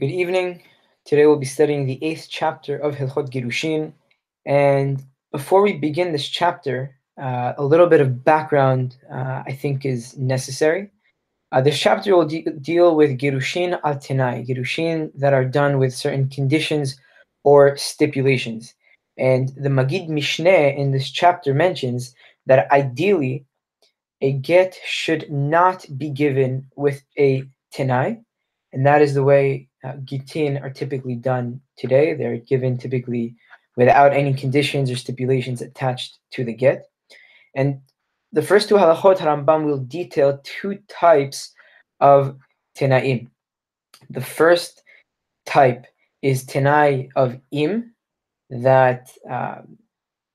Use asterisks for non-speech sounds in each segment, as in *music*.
Good evening. Today we'll be studying the eighth chapter of Hilchot Girushin. And before we begin this chapter, uh, a little bit of background uh, I think is necessary. Uh, this chapter will de- deal with Girushin al Tenai, Girushin that are done with certain conditions or stipulations. And the Magid Mishneh in this chapter mentions that ideally a get should not be given with a Tenai, and that is the way uh, gitin are typically done today. They're given typically without any conditions or stipulations attached to the get. And the first two halachot Rambam will detail two types of tenaim. The first type is tenai of im, that uh,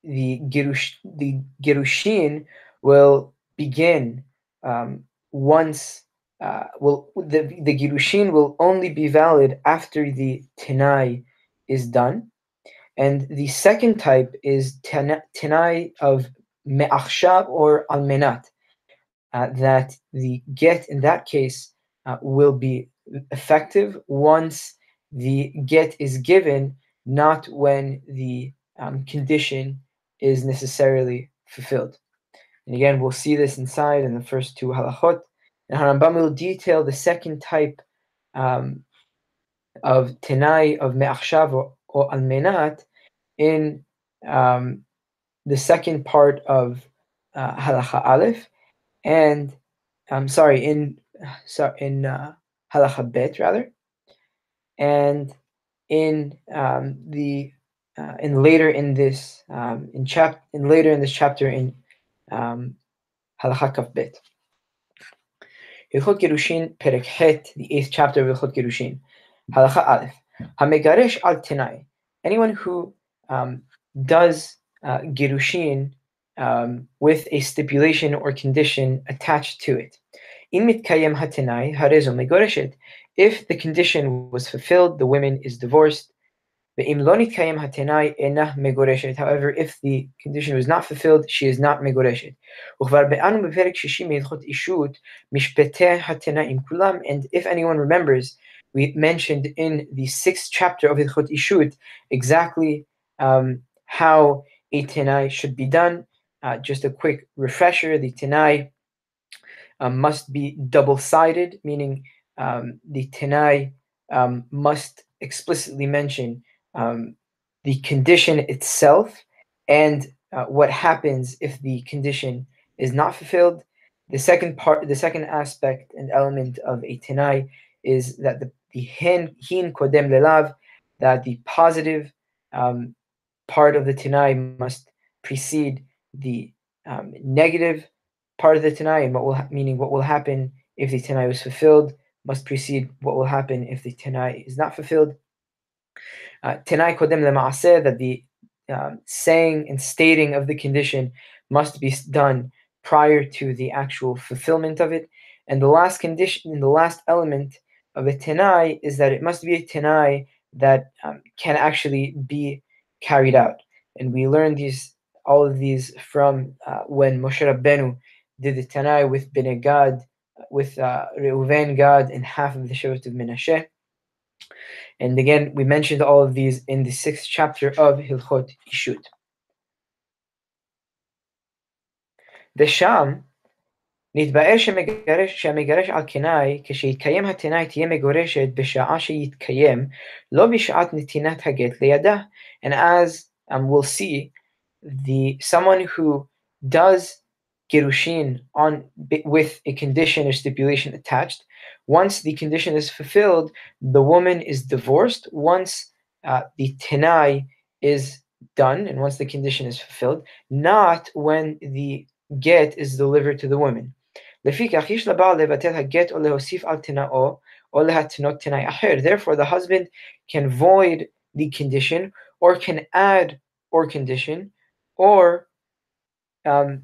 the girush, the girushin will begin um, once uh, will the the girushin will only be valid after the tenai is done, and the second type is tenai of me'achshav or almenat, uh, that the get in that case uh, will be effective once the get is given, not when the um, condition is necessarily fulfilled. And again, we'll see this inside in the first two halachot. And Harambam will detail the second type um, of tenai of me'achshav or, almenat in um, the second part of uh, halacha aleph, and I'm sorry in sorry in uh, halacha bet rather, and in um, the uh, in later in this um, in chap in later in this chapter in um, halacha kaf bet. Hilchot Gerushin, Perek Het, the eighth chapter of Hilchot Gerushin. Halacha Aleph. Hamegaresh al Tenai. Anyone who um, does uh, Gerushin um, with a stipulation or condition attached to it. In mitkayem hatenai harezo megoreshet. If the condition was fulfilled, the woman is divorced. However, if the condition was not fulfilled, she is not megoreshet. And if anyone remembers, we mentioned in the sixth chapter of Hilchot Ishut exactly um, how a tenai should be done. Uh, just a quick refresher: the tenai um, must be double-sided, meaning um, the tenai um, must explicitly mention um, the condition itself and uh, what happens if the condition is not fulfilled. The second part, the second aspect and element of a tenai is that the the hin hin kodem lelav, that the positive um, part of the tenai must precede the um, negative part of the tenai, and what will ha- meaning what will happen if the tenai was fulfilled must precede what will happen if the tenai is not fulfilled. Uh, tenai kodem lemaaseh that the um, saying and stating of the condition must be done prior to the actual fulfillment of it. And the last condition, the last element of a tenai is that it must be a tenai that um, can actually be carried out. And we learned these all of these from uh, when Moshe Rabbeinu did the tenai with Bnei Gad, with uh, Reuven Gad, and half of the Shevet of Menashe. And again, we mentioned all of these in the sixth chapter of Hilchot Ishut. The Sham, נתבאר שמגרש, שהמגרש על קנאי, כשיתקיים התנאי תהיה מגורשת בשעה שיתקיים, לא בשעת נתינת הגט לידה. And as um, we'll see, the someone who does girushin on with a condition or stipulation attached once the condition is fulfilled, the woman is divorced. Once uh, the tenai is done, and once the condition is fulfilled, not when the get is delivered to the woman. Therefore, the husband can void the condition or can add or condition or um,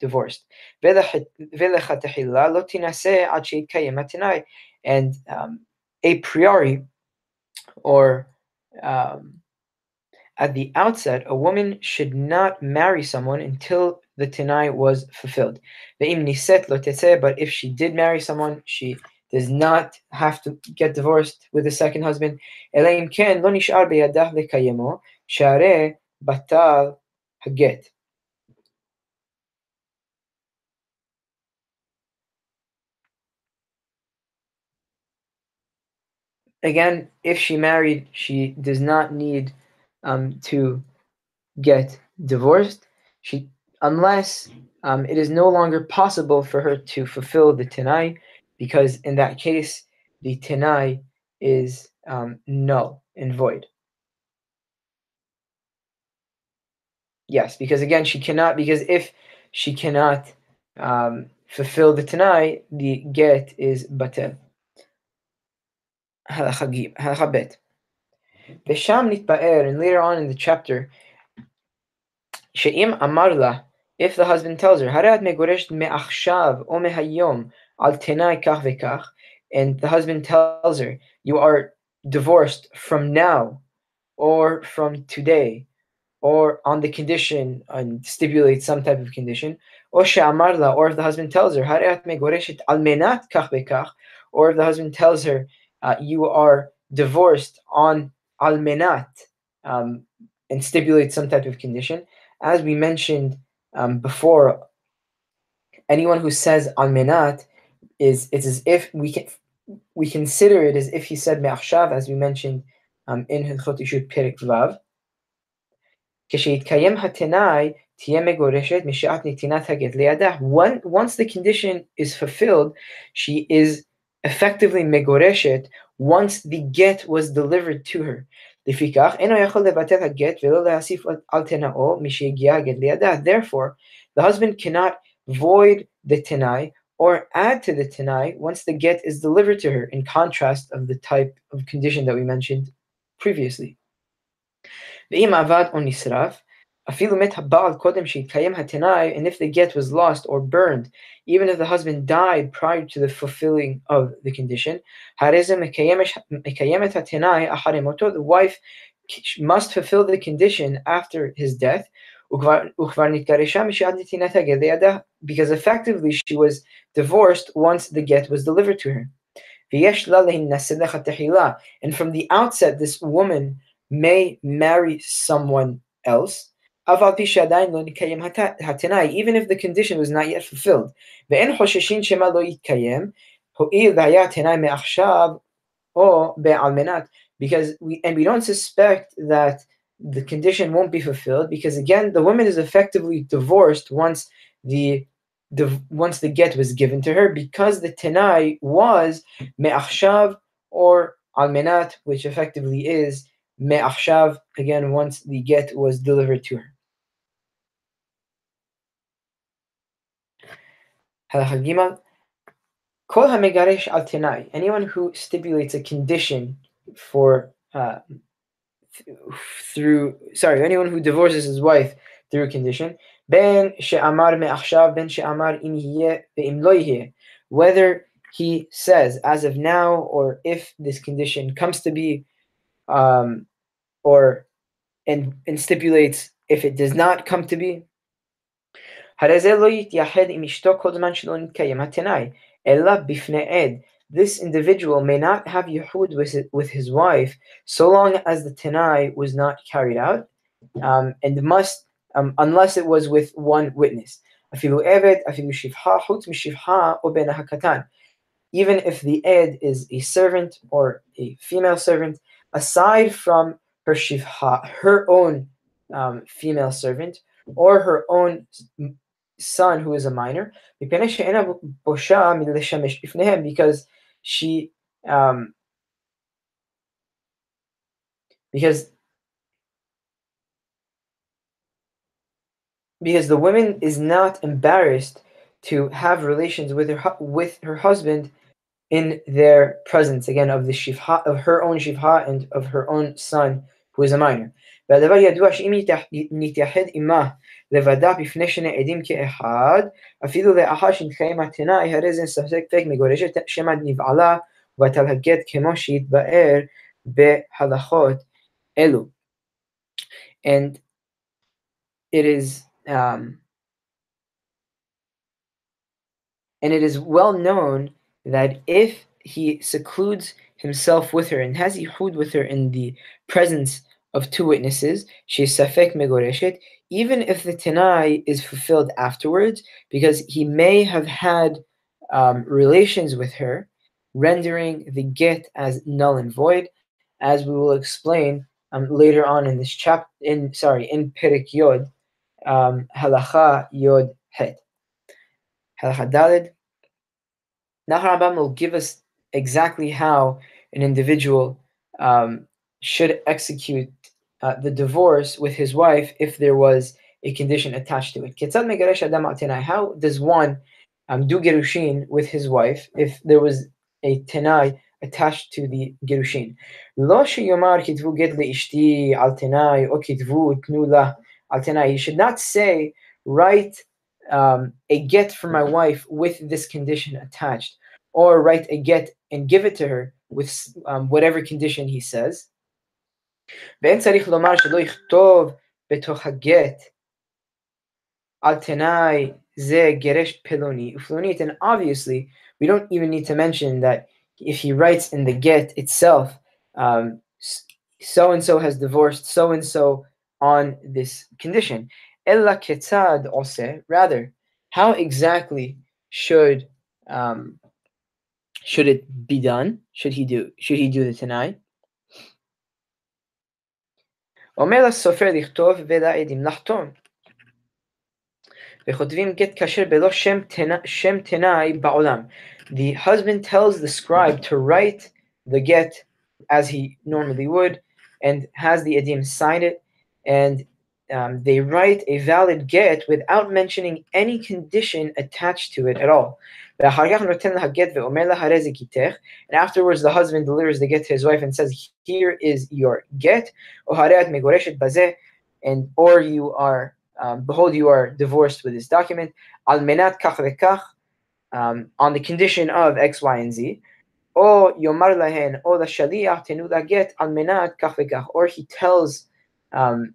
divorced. And um, a priori, or um, at the outset, a woman should not marry someone until the tenai was fulfilled. But if she did marry someone, she does not have to get divorced with a second husband. Batal haget. Again, if she married, she does not need um, to get divorced. She, unless um, it is no longer possible for her to fulfill the tenai, because in that case, the tenai is um, null and void. Yes, because again, she cannot, because if she cannot um, fulfill the tenai, the get is batel. Halacha Bet. Vesham nitba'er, and later on in the chapter, she'im amarla, if the husband tells her, Harat megoreshet me'achshav o mehayom al tenai kach vekach, and the husband tells her, you are divorced from now, or from today, or on the condition, and stipulate some type of condition, or she'amarla, or if the husband tells her, Harat megoreshet al menat kach or if the husband tells her, uh, you are divorced on almenat um, and stipulate some type of condition. As we mentioned um, before, anyone who says almenat is it's as if we can we consider it as if he said me'achshav, as we mentioned um, in Hilchot Ishut pirik Vav. Once the condition is fulfilled, she is effectively megoreshet once the get was delivered to her. Therefore, the husband cannot void the tenai or add to the tenai once the get is delivered to her, in contrast of the type of condition that we mentioned previously. Afilu mit habal kodem and if the get was lost or burned, even if the husband died prior to the fulfilling of the condition, the wife must fulfill the condition after his death, because effectively she was divorced once the get was delivered to her. And from the outset, this woman may marry someone else even if the condition was not yet fulfilled. Because we and we don't suspect that the condition won't be fulfilled because again the woman is effectively divorced once the the once the get was given to her because the tenai was me'achshav or almenat, which effectively is me'achshav again once the get was delivered to her. Kol al tenai. Anyone who stipulates a condition for uh, through sorry, anyone who divorces his wife through a condition. Ben she'amar me'achshav ben she'amar im ve'im Whether he says as of now or if this condition comes to be, um, or and and stipulates if it does not come to be. This individual may not have with, with his wife so long as the tenai was not carried out, um, and must, um, unless it was with one witness. Even if the ed is a servant or a female servant, aside from her shivha, her own um, female servant, or her own son who is a minor, because she um, because because the woman is not embarrassed to have relations with her with her husband in their presence again of the shifha of her own shifha and of her own son who is a minor. והדבר ידוע שאם נתייחד עמה לבדה בפני שני עדים כאחד, אפילו לאחר שנתקיים התנאי, הרי זה ספק מגורשת שמא נבעלה ובטל הגט כמו שהתבאר בהלכות אלו. And it is um, and it is well known that if he secludes himself with her and has ihud with her in the presence of two witnesses, she is safek megoreshet, even if the tenai is fulfilled afterwards, because he may have had um, relations with her, rendering the get as null and void, as we will explain um, later on in this chapter. In sorry, in Perik Yod, um, halacha Yod Het. Halacha Dalid. Now will give us exactly how an individual um, should execute uh, the divorce with his wife if there was a condition attached to it. How does one um, do gerushin with his wife if there was a tenai attached to the gerushin? Lo. You should not say write um, a get for my wife with this condition attached, or write a get and give it to her with um, whatever condition he says. ואין צריך לומר שלא יכתוב בתוך הגט על תנאי זה גרש פלוני ופלונית, and obviously we don't even need to mention that if he writes in the get itself, um, so and so has divorced so and so on this condition. Ella ketzad ose, rather, how exactly should um, should it be done? Should he do should he do the tenai? אומר לסופר לכתוב ולעדים לחתום. וכותבים גט כשר בלא שם תנאי בעולם. The husband tells the scribe to write the get as he normally would and has the edim sign it and um, they write a valid get without mentioning any condition attached to it at all. And afterwards, the husband delivers the get to his wife and says, Here is your get, and or you are, um, behold, you are divorced with this document, um, on the condition of X, Y, and Z. Or or the get or he tells, um,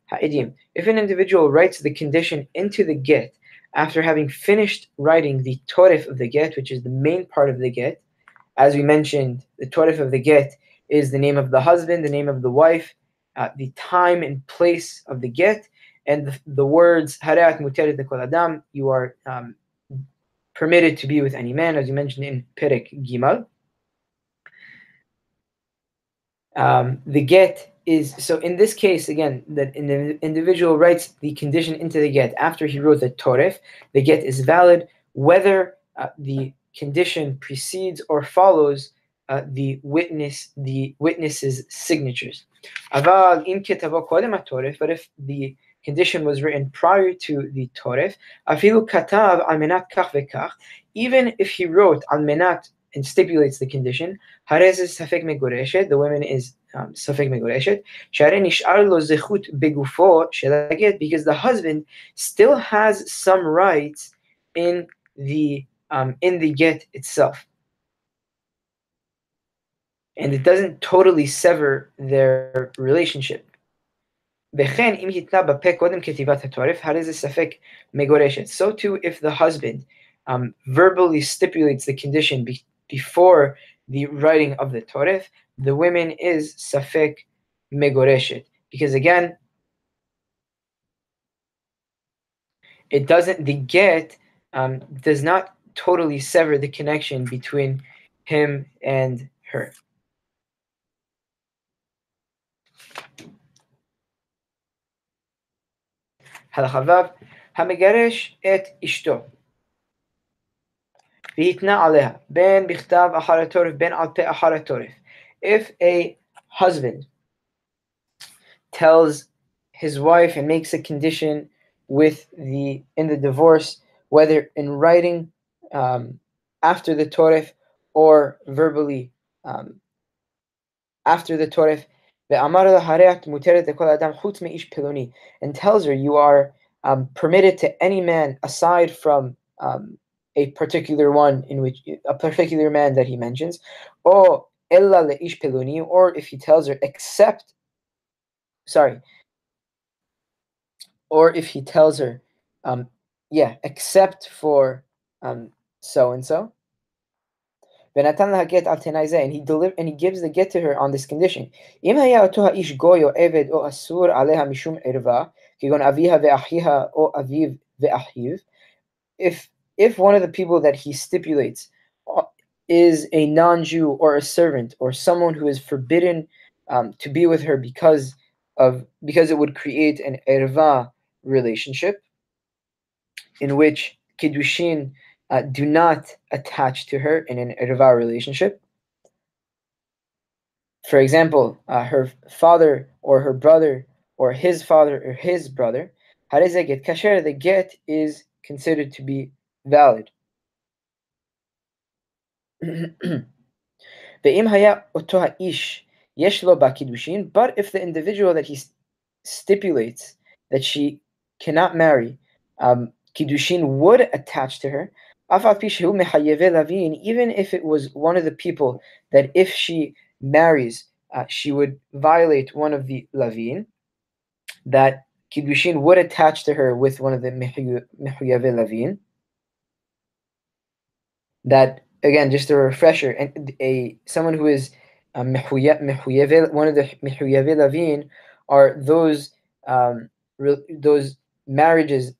Ha'idim. If an individual writes the condition into the get after having finished writing the torif of the get, which is the main part of the get, as we mentioned, the torif of the get is the name of the husband, the name of the wife, uh, the time and place of the get, and the, the words harat muteret lekol adam. You are um, permitted to be with any man, as you mentioned in Perek Gimal. Um, the get is so in this case again that an individual writes the condition into the get. After he wrote the torif the get is valid. Whether uh, the condition precedes or follows uh, the witness the witness's signatures. But if the condition was written prior to the torif even if he wrote al and stipulates the condition, the woman is um, safek megoreshet, because the husband still has some rights in the um, in the get itself. And it doesn't totally sever their relationship. So too if the husband um, verbally stipulates the condition before the writing of the torif, the women is safik megoreshit Because again, it doesn't, the get um, does not totally sever the connection between him and her. Halachavav Hamegaresh et Ishto. Vitna aleha. Ben bichtav aharatorif. Ben alpe aharatorif. If a husband tells his wife and makes a condition with the in the divorce, whether in writing um, after the torif or verbally um, after the torif, and tells her you are um, permitted to any man aside from um, a particular one in which a particular man that he mentions, or ella leish peluni, or if he tells her except, sorry, or if he tells her, um, yeah, except for um, so and so. And he deliver and he gives the get to her on this condition. If if one of the people that he stipulates uh, is a non-Jew or a servant or someone who is forbidden um, to be with her because of because it would create an erva relationship in which kiddushin uh, do not attach to her in an erva relationship. For example, uh, her father or her brother or his father or his brother, How does that get kasher, the get is considered to be valid. *clears throat* but if the individual that he stipulates that she cannot marry, um, kiddushin would attach to her, even if it was one of the people that if she marries, uh, she would violate one of the lavin, that kiddushin would attach to her with one of the mehuyave lavin that again, just a refresher, and a someone who is um, one of the mehuyave lavin are those um, re, those marriages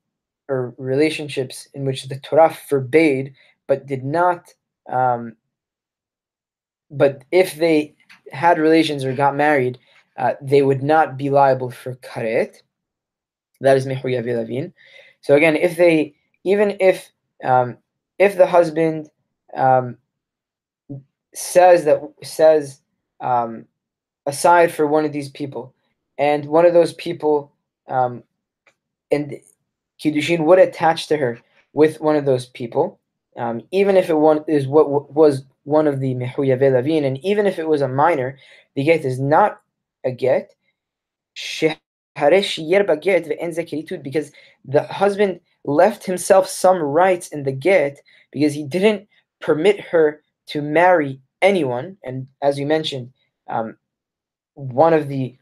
or relationships in which the Torah forbade, but did not. Um, but if they had relations or got married, uh, they would not be liable for karet. That is mehuyave lavin. So again, if they even if um, if the husband um, says that says um, aside for one of these people, and one of those people um, and kiddushin would attach to her with one of those people, um, even if it one is what was one of the mehuyave lavin, and even if it was a minor, the get is not a get. Because the husband left himself some rights in the get because he didn't permit her to marry anyone. And as you mentioned, um, one of the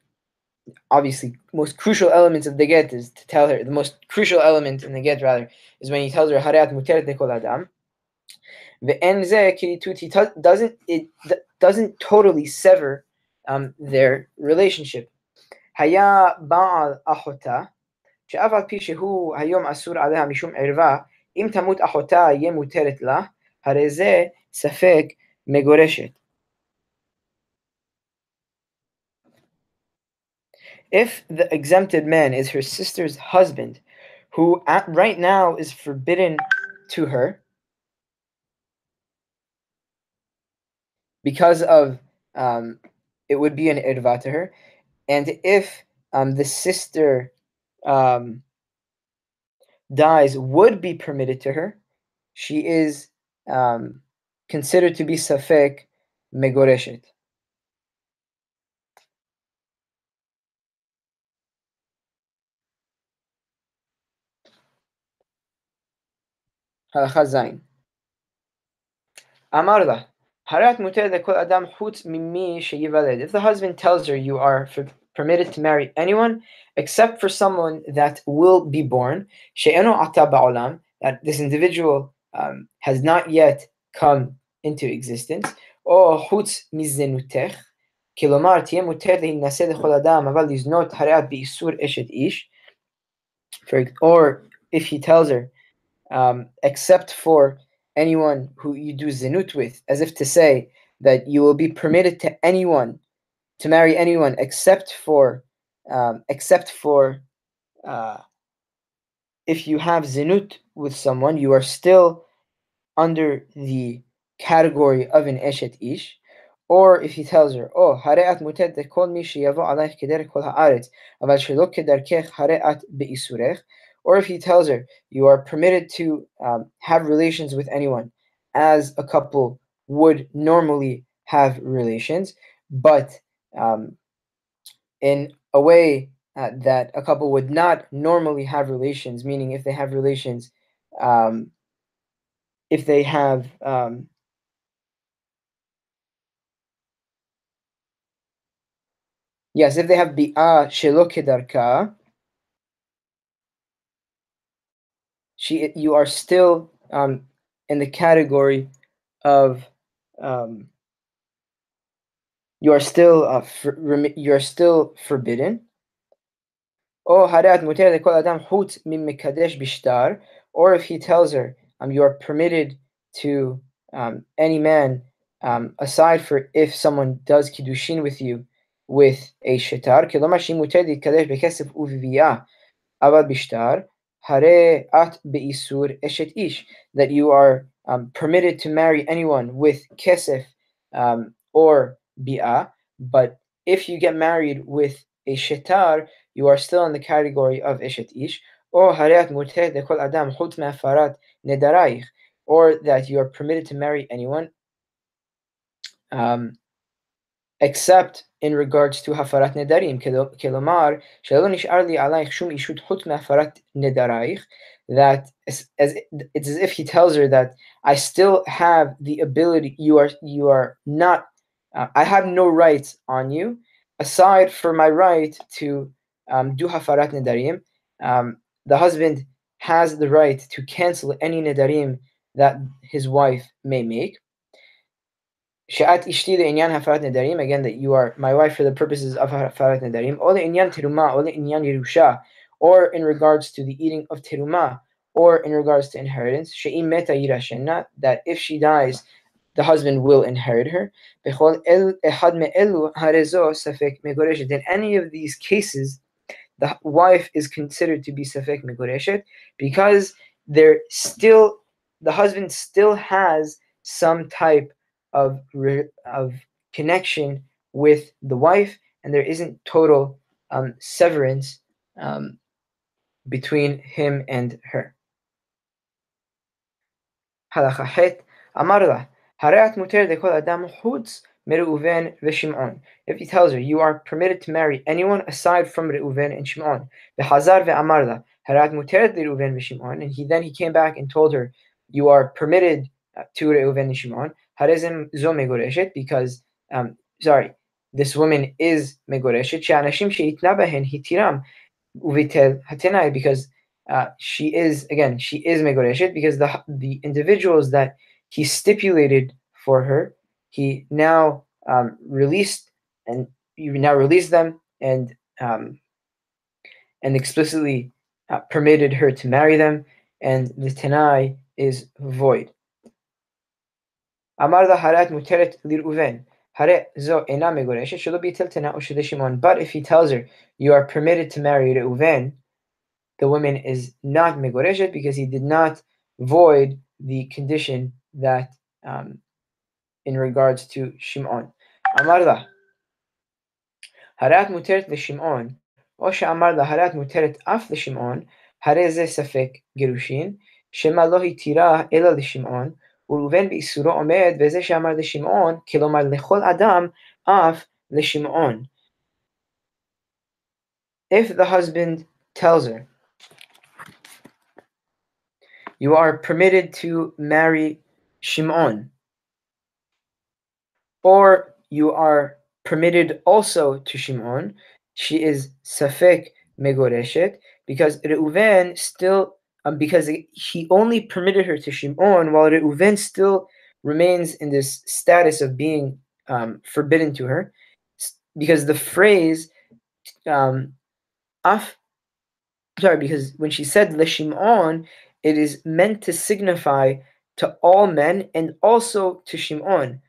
obviously most crucial elements of the get is to tell her the most crucial element in the get rather is when he tells her harat muteret nikol adam. He doesn't it doesn't totally sever um, their relationship. Haya ba'al ahota שאף על פי שהוא היום אסור עליה משום ערווה, אם תמות אחותה יהיה מותרת לה, הרי זה ספק מגורשת. If the exempted man is her sister's husband, who at right now is forbidden to her because of um, it would be an erva to her, and if um, the sister um, dies, would be permitted to her, she is um, considered to be safek megoreshet. הלכה ז' אמר לה, הרת מותרת לכל אדם חוץ ממי שיוולד. If the husband tells her you are permitted to marry anyone except for someone that will be born, שאינו עתה בעולם, that this individual um, has not yet come into existence, או חוץ מזנותך, כלומר תהיה מותרת להינשא לכל אדם, אבל לזנות הרי באיסור אשת איש, or if he tells her, um, except for anyone who you do zinut with, as if to say that you will be permitted to anyone to marry anyone except for um, except for uh, if you have zinut with someone, you are still under the category of an eshet ish. Or if he tells her, Oh, hare'at muted kol mi sheyavo alaych keder kol haaretz, aval shelo kedarkech hare'at be'isurech. Or if he tells her, you are permitted to um, have relations with anyone as a couple would normally have relations, but um, in a way uh, that a couple would not normally have relations, meaning if they have relations, um, if they have um, yes, if they have bi'ah shelo kedarka, she you are still um, in the category of um, you are still uh, for, you are still forbidden. Or if he tells her, um, you are permitted to um, any man, um, aside for if someone does kiddushin with you with a shitar, that you are um, permitted to marry anyone with kesef um, or bi'ah, but if you get married with a shetar, you are still in the category of ishet ish, or harayat muteh dekol adam chut me'afarat nedaraich, or that you are permitted to marry anyone um, except in regards to hafarat nedarim, kelomar, shelo nish'ar li alayich shum ishut chut me'afarat nedaraich, that as, as it's as if he tells her that I still have the ability. You are you are not uh, I have no rights on you aside for my right to um, do hafarat nedarim. Um, the husband has the right to cancel any nedarim that his wife may make. Sha'at ishti inyan hafarat nedarim, again, that you are my wife for the purposes of hafarat nedarim, or inyan teruma, or inyan yerusha, or in regards to the eating of teruma, or in regards to inheritance, she'im meta yirashenna, that if she dies, the husband will inherit her. In any of these cases, the wife is considered to be safek megoreshet because there still the husband still has some type of of connection with the wife, and there isn't total um, severance um, between him and her. Halacha Amarla. If he tells her, you are permitted to marry anyone aside from Reuven and Shimon. And he then he came back and told her, you are permitted uh, to Reuven and Shimon. Because, um, sorry, this woman is megoreshet. Because uh, she is, again, she is megoreshet because the, the individuals that he stipulated for her. He now um, released and you now released them and um, and explicitly uh, permitted her to marry them, and the Tanai is void. Amar muteret. But if he tells her, you are permitted to marry Reuven, the woman is not megoreshet because he did not void the condition that um, in regards to Shimon. Amar la, harat muteret l'Shimon, או שאמר לה הרת מותרת אף לשמעון, הרי זה ספק גירושין, שמא לא התירה אלא לשמעון, וראובן באיסורו עומד בזה שאמר לשמעון, כלומר לכל אדם אף לשמעון. If the husband tells her, you are permitted to marry Shimon. Or you are permitted also to Shimon. She is Safek Megoreshet because Reuven still, um, because he only permitted her to Shimon while Reuven still remains in this status of being um, forbidden to her. Because the phrase, um, af, sorry, because when she said Leshimon, it is meant to signify to all men and also to Shimon.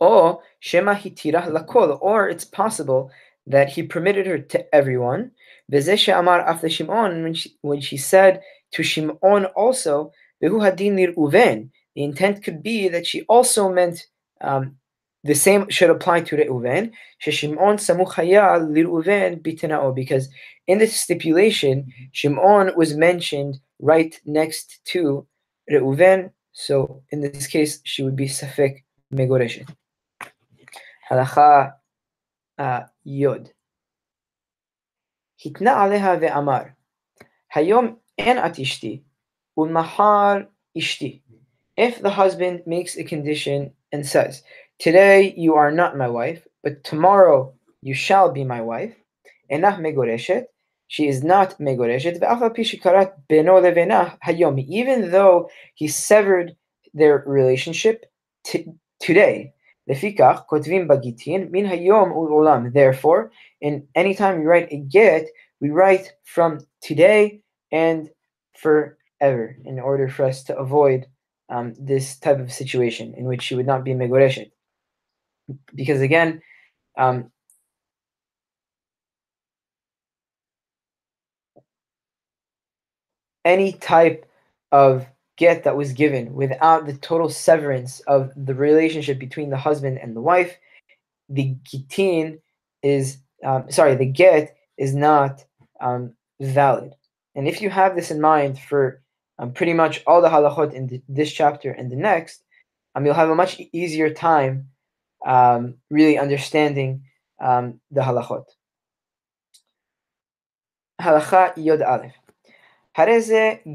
Or Shema hitirah lakol, or it's possible that he permitted her to everyone. Vezesha amar after Shimon, when she, when she said to Shimon also, hadin lir uven. The intent could be that she also meant um, the same should apply to Reuven. Shimon samuchaya uven bitinao, because in this stipulation, Shimon was mentioned right next to Reuven. So in this case, she would be safek megoreshet. Halacha uh, yod. התנה עליה ואמר, היום אין את אשתי, ולמחר אשתי. If the husband makes a condition and says, Today you are not my wife, but tomorrow you shall be my wife, enah megoreshet, she is not megoreshet ve'afapishikarat beno levena hayomi. Even though he severed their relationship t- today. Lefikach kotvim bagitin min hayom ulam. Therefore, in any time we write a get, we write from today and forever in order for us to avoid um, this type of situation in which she would not be megoreshet. Because again, um, any type of get that was given without the total severance of the relationship between the husband and the wife, the gitin is um, sorry, the get is not um, valid. And if you have this in mind for um, pretty much all the halachot in the, this chapter and the next, um, you'll have a much easier time um, really understanding um, the halachot. Halacha Yod Aleph. If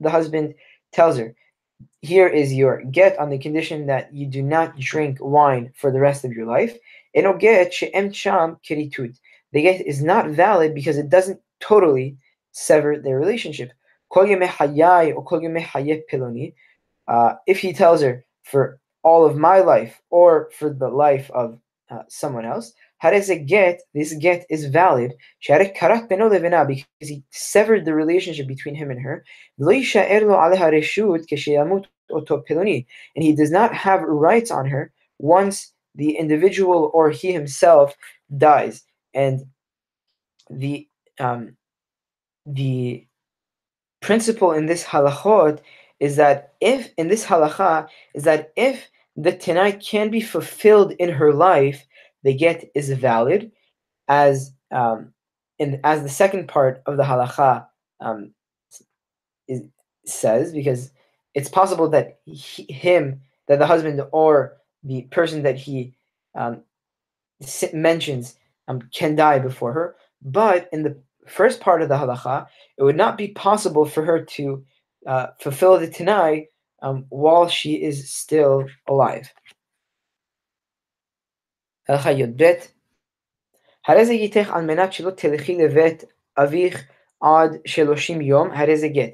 the husband tells her, here is your get on the condition that you do not drink wine for the rest of your life, the get is not valid because it doesn't totally sever their relationship. Uh, if he tells her for all of my life or for the life of uh, someone else, how does it get? This get is valid because he severed the relationship between him and her. And he does not have rights on her once the individual or he himself dies. And the um, the principle in this halachot is that if in this halacha is that if the tenai can be fulfilled in her life, the get is valid, as um, in as the second part of the halacha um, is, says, because it's possible that he, him, that the husband or the person that he um, mentions um, can die before her. But in the first part of the halacha, it would not be possible for her to uh, fulfill the tenai um, while she is still alive. הלכה י"ב הרי זה גיתך על מנת שלא תלכי לבית אביך עד שלושים יום, הרי זה גט.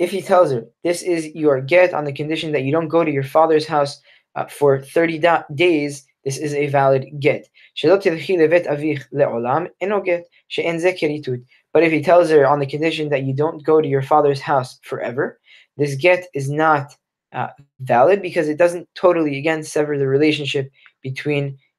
If he tells her, this is your get on the condition that you don't go to your father's house uh, for 30 da- days, this is a valid get. שלא תלכי לבית אביך לעולם, אינו גט, שאין זה כריתות. But if he tells her on the condition that you don't go to your father's house forever, this get is not uh, valid because it doesn't totally, again, sever the relationship between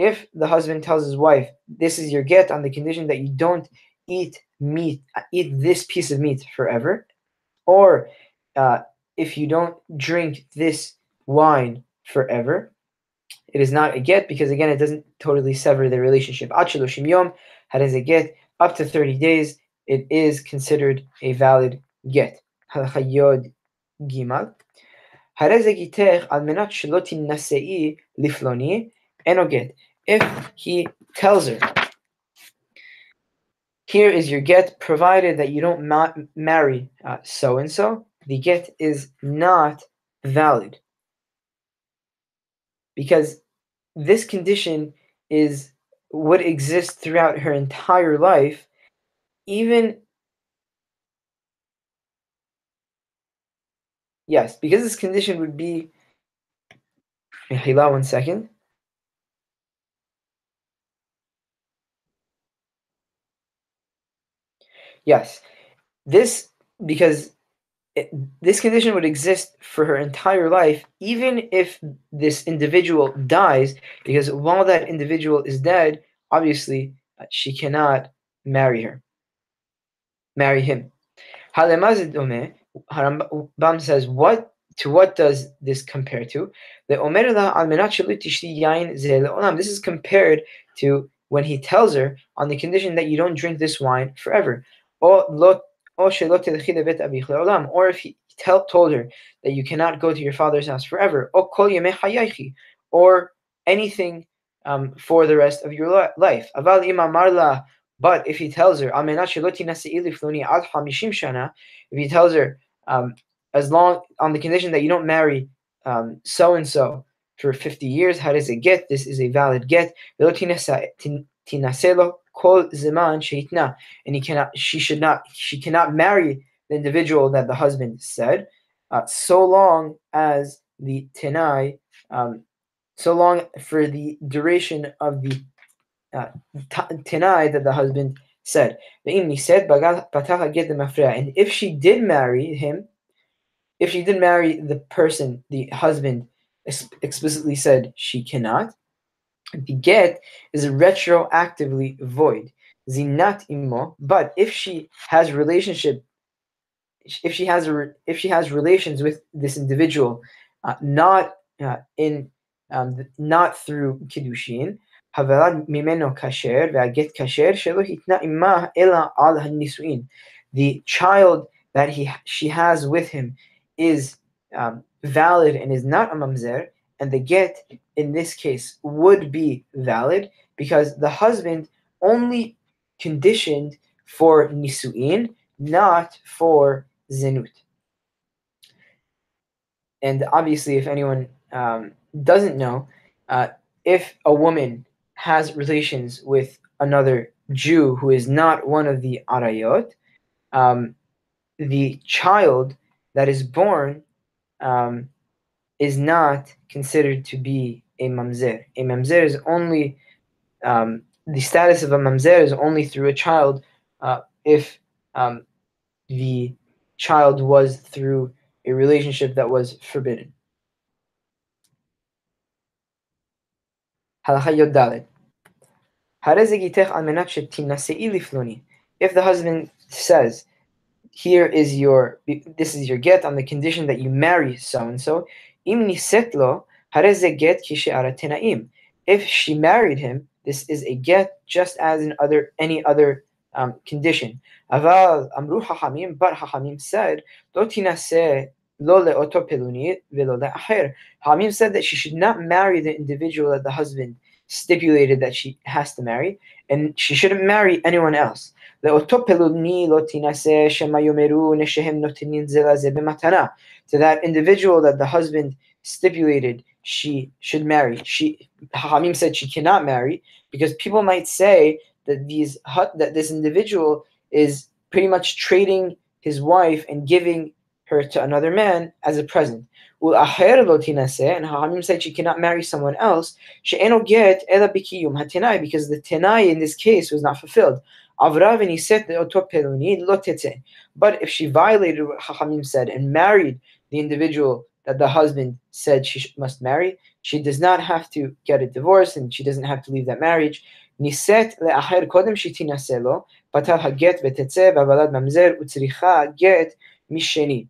if the husband tells his wife, this is your get on the condition that you don't eat meat, eat this piece of meat forever, or uh, if you don't drink this wine forever, it is not a get because again it doesn't totally sever the relationship. Achiloshim yom has a get up to 30 days, it is considered a valid get. Halachayod gimal. If he tells her, here is your get, provided that you don't ma- marry so and so, the get is not valid. Because this condition is would exist throughout her entire life, even yes, because this condition would be Hila, one second. Yes, this because it, this condition would exist for her entire life, even if this individual dies, because while that individual is dead, obviously uh, she cannot marry her, marry him. Harambam says, what to what does this compare to? The. This is compared to when he tells her on the condition that you don't drink this wine forever. Or if he told her that you cannot go to your father's house forever, or anything um, for the rest of your life. But if he tells her, if he tells her, um, as long on the condition that you don't marry so and so for 50 years, how does it get? This is a valid get kol zeman sheitna, and he cannot, she should not, she cannot marry the individual that the husband said, uh, so long as the tenai, um, so long for the duration of the uh, tenai that the husband said. And if she did marry him, if she did marry the person, the husband explicitly said she cannot, the get is retroactively void. Zinat imo, but if she has relationship, if she has a, if she has relations with this individual, uh, not uh, in um, not through kiddushin, havelad mimeno kasher ve'aget kasher shelo hitna imah ela al hanisuin. The child that he she has with him is um, valid and is not a mamzer, and the get in this case would be valid because the husband only conditioned for nisuin, not for zenut. And obviously, if anyone um, doesn't know, uh, if a woman has relations with another Jew who is not one of the arayot, um, the child that is born um, is not considered to be a mamzer. A mamzer is only um, the status of a mamzer is only through a child uh, if um, the child was through a relationship that was forbidden. If the husband says, here is your this is your get on the condition that you marry so and so if she married him this is a get just as in other any other um, condition. Aval amru hachamim but hachamim said lo tinase lo leoto peluni velo leacher hachamim said that she should not marry the individual that the husband stipulated that she has to marry, and she shouldn't marry anyone else. To that individual that the husband stipulated she should marry. She Hamim said she cannot marry because people might say that these that this individual is pretty much trading his wife and giving her to another man as a present. And Hamim said she cannot marry someone else. Because the tenai in this case was not fulfilled. Avra v'niset le'oto peloni lo But if she violated what Chachamim said and married the individual that the husband said she must marry, she does not have to get a divorce and she doesn't have to leave that marriage. נישאת לאחר קודם שתינשא לו, פתח הגט ותצא והוולד ממזר וצריכה גט משני.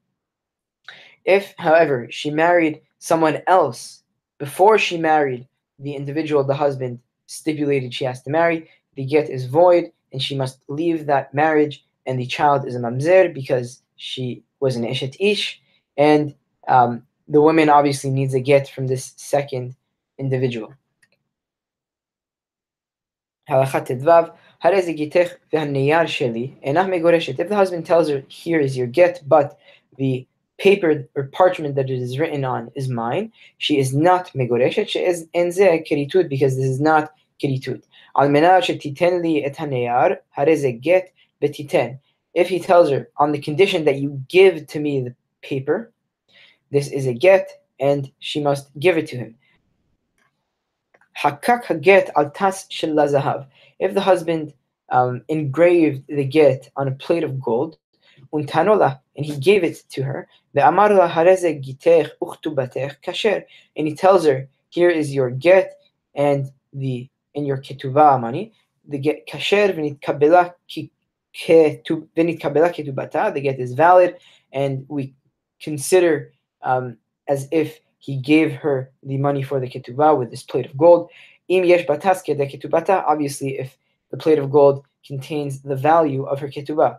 If, however, she married someone else before she married the individual the husband stipulated she has to marry, the get is void and she must leave that marriage, and the child is a mamzer because she was an ishet ish, and um, the woman obviously needs a get from this second individual. If the husband tells her, here is your get, but the paper or parchment that it is written on is mine. She is not megoreshet. She is enze keritut because this is not keritut. Al shetiten li et haneyar hareze get betiten. If he tells her on the condition that you give to me the paper, this is a get, and she must give it to him. Hakak haget al tas zahav. If the husband um, engraved the get on a plate of gold, untanola, and he gave it to her, the amarla hareze gitech uchtubatech kasher, and he tells her, here is your get and the in your ketubah money, the get kasher v'nitkabela ketubata, the get is valid, and we consider um, as if he gave her the money for the ketubah with this plate of gold. Im yesh batas ketubata, obviously if the plate of gold contains the value of her ketubah.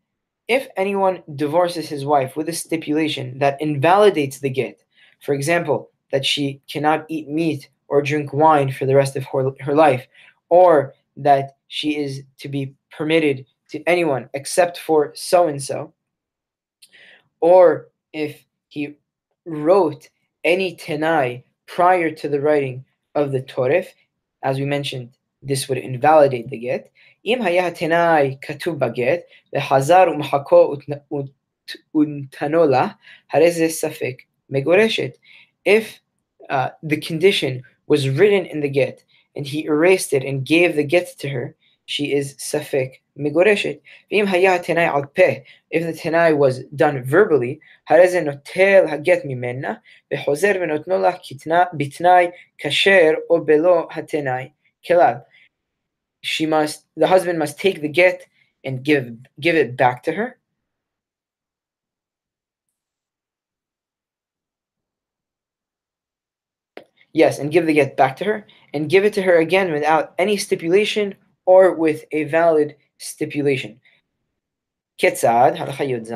if anyone divorces his wife with a stipulation that invalidates the get, for example, that she cannot eat meat or drink wine for the rest of her, her life, or that she is to be permitted to anyone except for so and so, or if he wrote any tenai prior to the writing of the Torif, as we mentioned, this would invalidate the get. אם היה התנאי כתוב בגט, וחזר ומחקו ונתנו לה, הרי זה ספק מגורשת. If uh, the condition was written in the get, and he erased it and gave the get to her, she is safek megoreshet. V'im haya tenai al peh, if the tenai was done verbally, hareze notel haget mimena, v'chozer v'notno la bitnai kasher o belo hatenai kelal she must the husband must take the get and give give it back to her yes and give the get back to her and give it to her again without any stipulation or with a valid stipulation כיצד, הלכה י"ז,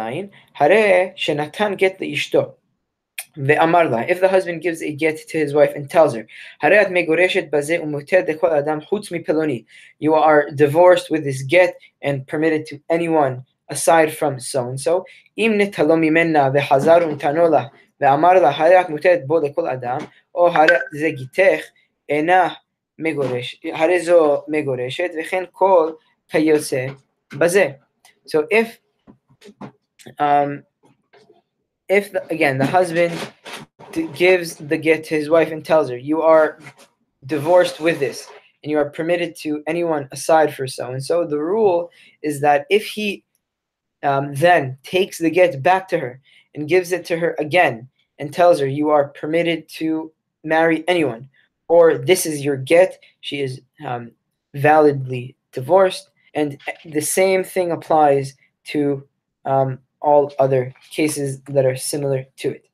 הרי שנתן גט לאשתו Ve'amarla, if the husband gives a get to his wife and tells her, You are divorced with this get and permitted to anyone aside from so and so. אם נטלו ממנה וחזר ונתנו לה ואמר לה, הרי את מותרת בו לכל אדם, או הרי זה גיתך, אינה מגורשת, הרי זו מגורשת, וכן כל כיוצא בזה. So if um, if the, again the husband gives the get to his wife and tells her, "You are divorced with this, and you are permitted to anyone aside for so and so," the rule is that if he um, then takes the get back to her and gives it to her again and tells her, "You are permitted to marry anyone," or "This is your get," she is um, validly divorced, and the same thing applies to um, all other cases that are similar to it.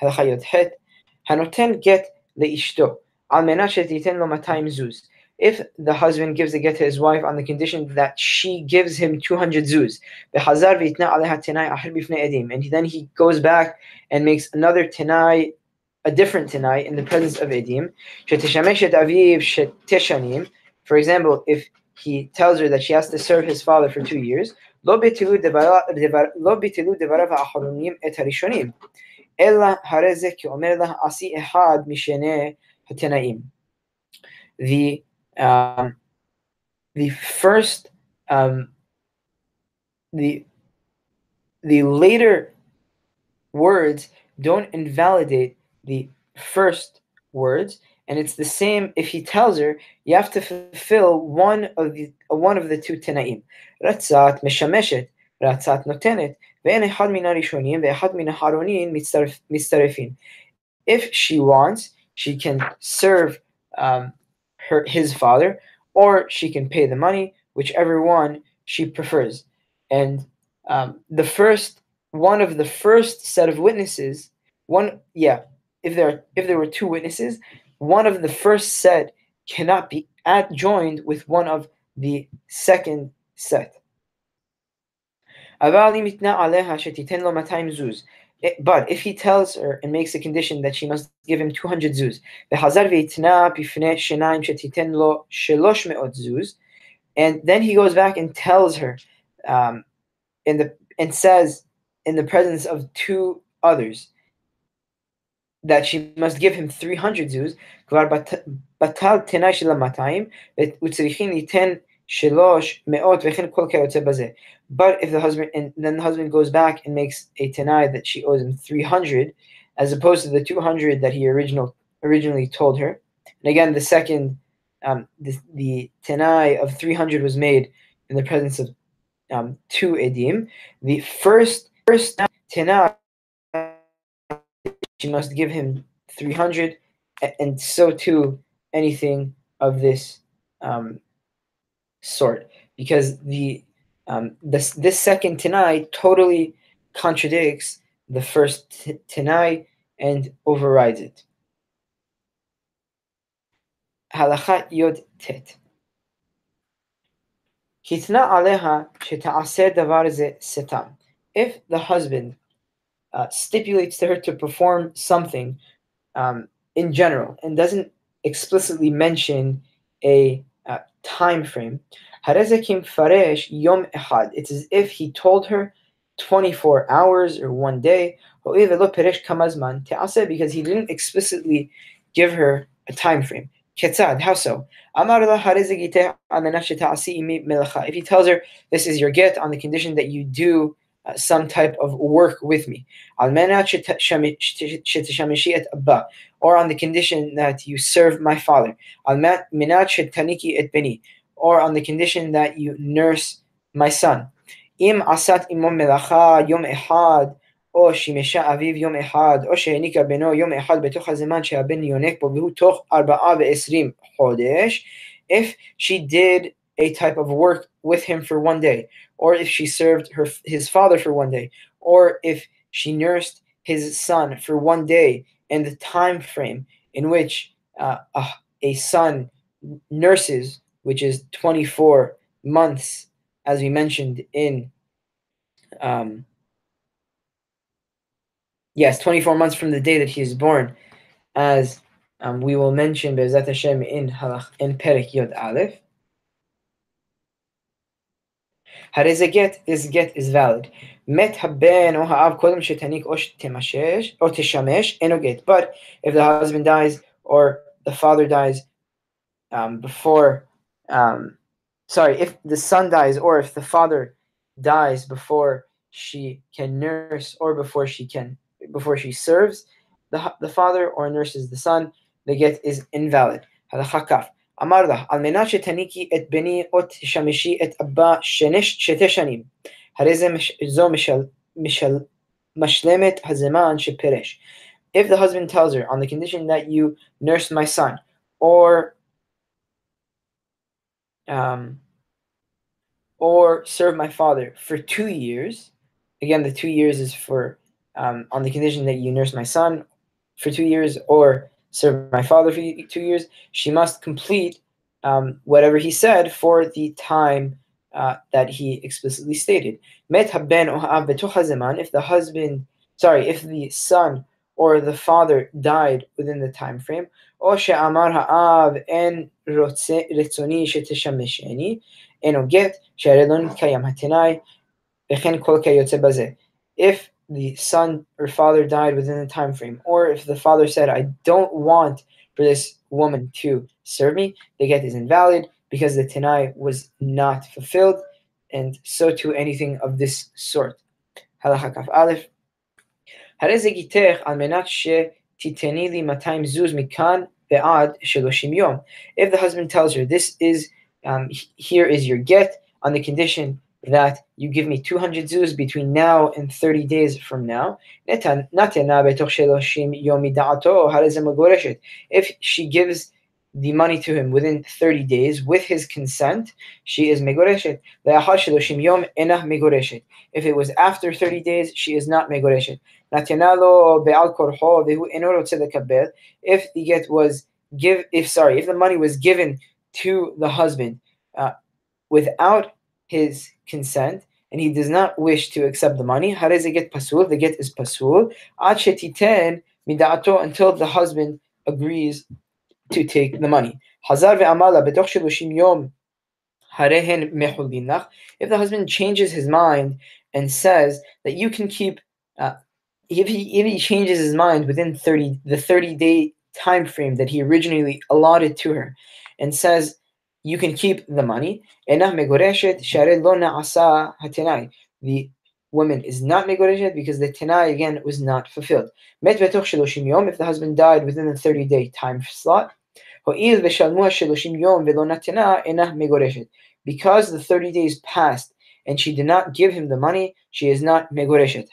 הלכה י"ח הנותן גט לאשתו על מנת שתיתן לו 200 זוז. If the husband gives a get to his wife on the condition that she gives him 200 zuz, and then he goes back and makes another tenai, a different tenai in the presence of edim, for example, if he tells her that she has to serve his father for two years, לא ביטלו דבריו האחרונים את הראשונים, אלא הרי זה כאומר לה עשי אחד משני התנאים. The, um, the first, um, the, the later words don't invalidate the first words, and it's the same if he tells her you have to fulfill one of the one of the two tanaim. Ratzat meshameshet, ratzat notenet, ve'en ehad min harishonim ve'ehad mitzarefin. If she wants, she can serve um, her his father, or she can pay the money, whichever one she prefers. And um, the first one of the first set of witnesses, one yeah, if there if there were two witnesses, one of the first set cannot be adjoined with one of the second set. But if he tells her and makes a condition that she must give him 200 zuz, and then he goes back and tells her um, in the and says in the presence of two others that she must give him 300 zuz, but if the husband and then the husband goes back and makes a tenai that she owes him 300 as opposed to the 200 that he original originally told her and again the second um, the, the tenai of 300 was made in the presence of um, two edim the first first tenai she must give him 300, and so too anything of this um, sort, because the um, this this second Tanai totally contradicts the first Tanai and overrides it. Halacha Yod Tet. If the husband uh, stipulates to her to perform something um, in general and doesn't explicitly mention a uh, time frame, it's as if he told her 24 hours or one day, kamazman. Because he didn't explicitly give her a time frame. How so? If he tells her, this is your get on the condition that you do some type of work with me. Or on the condition that you serve my father. Or on the condition that you nurse my son. אם עשת עמו מלאכה יום אחד, או שימשה אביו יום אחד, או שהעניקה בנו יום אחד בתוך הזמן שהבן יונק בו, והוא תוך ארבעה ועשרים חודש, if she did a type of work with him for one day, or if she served her his father for one day, or if she nursed his son for one day, and the time frame in which uh, a, son nurses, which is 24 months, as we mentioned in um, yes, 24 months from the day that he is born, as um, we will mention Be'ezat Hashem in Halach in Perek Yod Aleph. הרי זה גט, this get is valid. מת הבן או האב קודם שתניק או שתמשש, או תשמש, אינו גט. But if the husband dies or the father dies um, before, um, sorry, if the son dies or if the father dies before she can nurse or before she can, before she serves the, the father or nurses the son, the get is invalid. אמר לה, על מנת שתניקי את בני או תשמשי את אבא שתי שנים, הרי זה זו משל, משל, משלמת הזמן שפירש. If the husband tells her, on the condition that you nurse my son, or um, or serve my father for two years, again, the two years is for um, on the condition that you nurse my son for two years, or serve my father for two years, she must complete um, whatever he said for the time uh, that he explicitly stated. If the husband, sorry, if the son or the father died within the time frame, או שאמר האב אין רצוני שתשמשני, אינו גט, שהרי לא נתקיים התנאי, וכן כל כיוצא בזה. If the son or father died within the time frame, or if the father said, I don't want for this woman to serve me, the get is invalid because the tenai was not fulfilled, and so too anything of this sort. Halacha kaf aleph. If the husband tells her, this is, um, here is your get, on the condition that you give me 200 zuz between now and 30 days from now. If she gives the money to him within 30 days with his consent, she is megoreshet. If it was after 30 days, she is not megoreshet. If the get was give if sorry, if the money was given to the husband uh, without his consent, and he does not wish to accept the money, how does it get pasul? The get is pasul. until the husband agrees to take the money. Hazar ve'amala betoch yom. If the husband changes his mind and says that you can keep, uh, if he if he changes his mind within thirty the thirty day time frame that he originally allotted to her, and says you can keep the money. The woman is not megoreshet because the tenai again was not fulfilled. Yom. If the husband died within the thirty day time slot, because the 30 days passed and she did not give him the money, she is not megoreshet.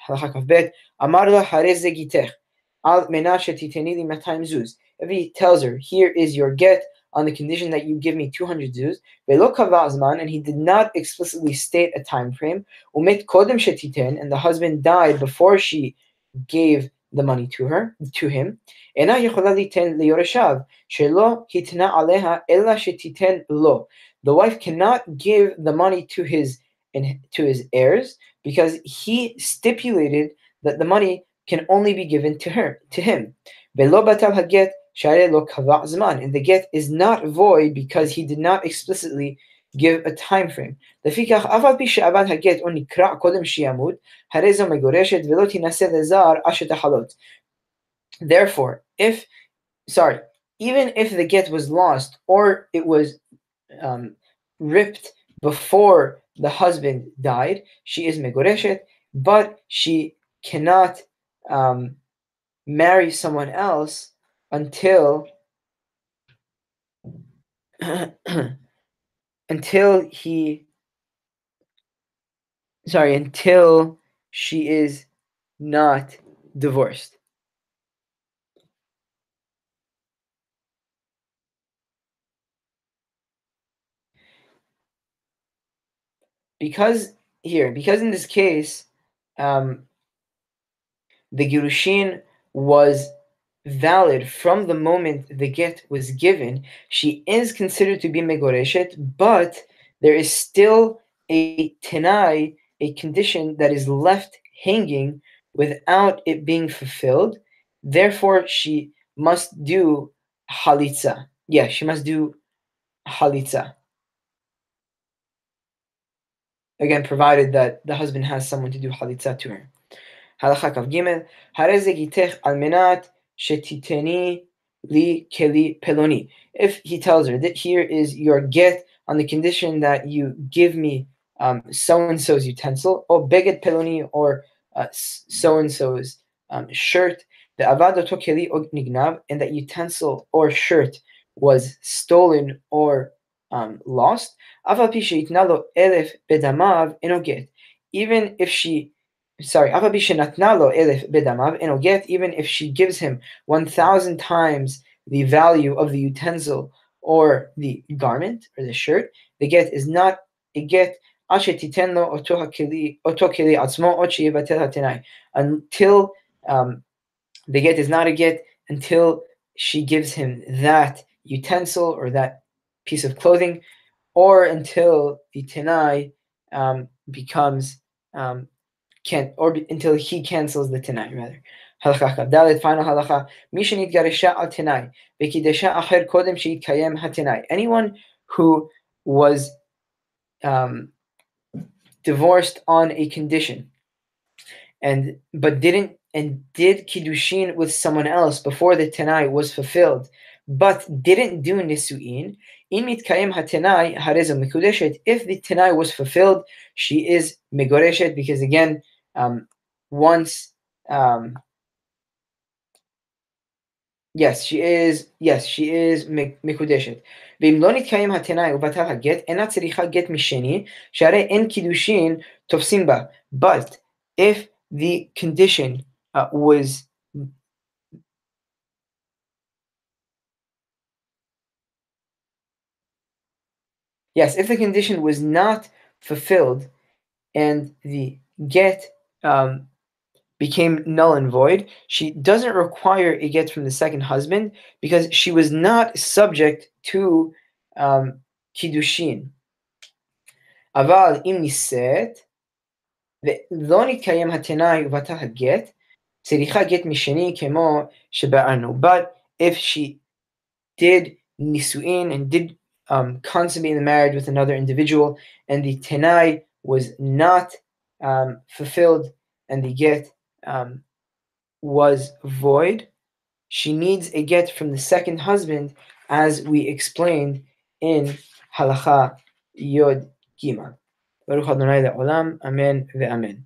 If he tells her, here is your get, on the condition that you give me 200 zuz, and he did not explicitly state a time frame, and the husband died before she gave the money to her, to him, the wife cannot give the money to his to his heirs because he stipulated that the money can only be given to her to him ולא בטל הגט שהרי לא קבע זמן, and the get is not void because he did not explicitly give a time frame. לפיכך, אף על פי שאבד הגט או נקרע קודם שימות, הרי זו מגורשת ולא תינשא לזר עד שתחלות. Therefore, if, sorry, even if the get was lost or it was um, ripped before the husband died, she is megoreshet, but she cannot um, marry someone else until *clears throat* until he sorry until she is not divorced. Because here, because in this case, um, the Girushin was valid from the moment the get was given, she is considered to be Megoreshet, but there is still a tenai, a condition that is left hanging without it being fulfilled. Therefore, she must do halitza. Yeah, she must do halitza. Again, provided that the husband has someone to do halitza to her. Halacha kaf gimel, hareze gitech al menat shetiteni li keli peloni. If he tells her that here is your get on the condition that you give me um, so and so's utensil, or beged peloni, or so and so's shirt, the avad keli nignav, and that utensil or shirt was stolen or um, lost, even if she sorry, even if she gives him 1,000 times the value of the utensil or the garment or the shirt, the get is not a get until um, the get is not a get until she gives him that utensil or that piece of clothing, or until the tenai um, becomes um, can or until he cancels the tenai rather. Halacha Dalet final halacha. Mishanit garisha al tenai v'kidesha acher kodem kayem hatenai. Anyone who was um, divorced on a condition and but didn't and did kiddushin with someone else before the tenai was fulfilled, but didn't do nisuin, in mitkayim hatenai hareza mikudeshet. If the tenai was fulfilled, she is megoreshet because again, um, once, um, yes, she is. Yes, she is mikudeshet. ואם לא נתקיים התנאי ובטל הגט, אינה צריכה גט משני, שהרי אין קידושין תופסים בה. But if the condition uh, was Yes, if the condition was not fulfilled and the get um, became null and void, she doesn't require a get from the second husband because she was not subject to um, kiddushin. אבל אם נישאת, ולא נתקיים התנאי ובטל הגט, צריכה גט משני כמו שבארנו. But if she did nisuin and did um, consummate the marriage with another individual and the tenai was not um, fulfilled and the get um, was void, she needs a get from the second husband, as we explained in Halacha Yod Gimel. Baruch Adonai Le'olam, Amen ve'amen.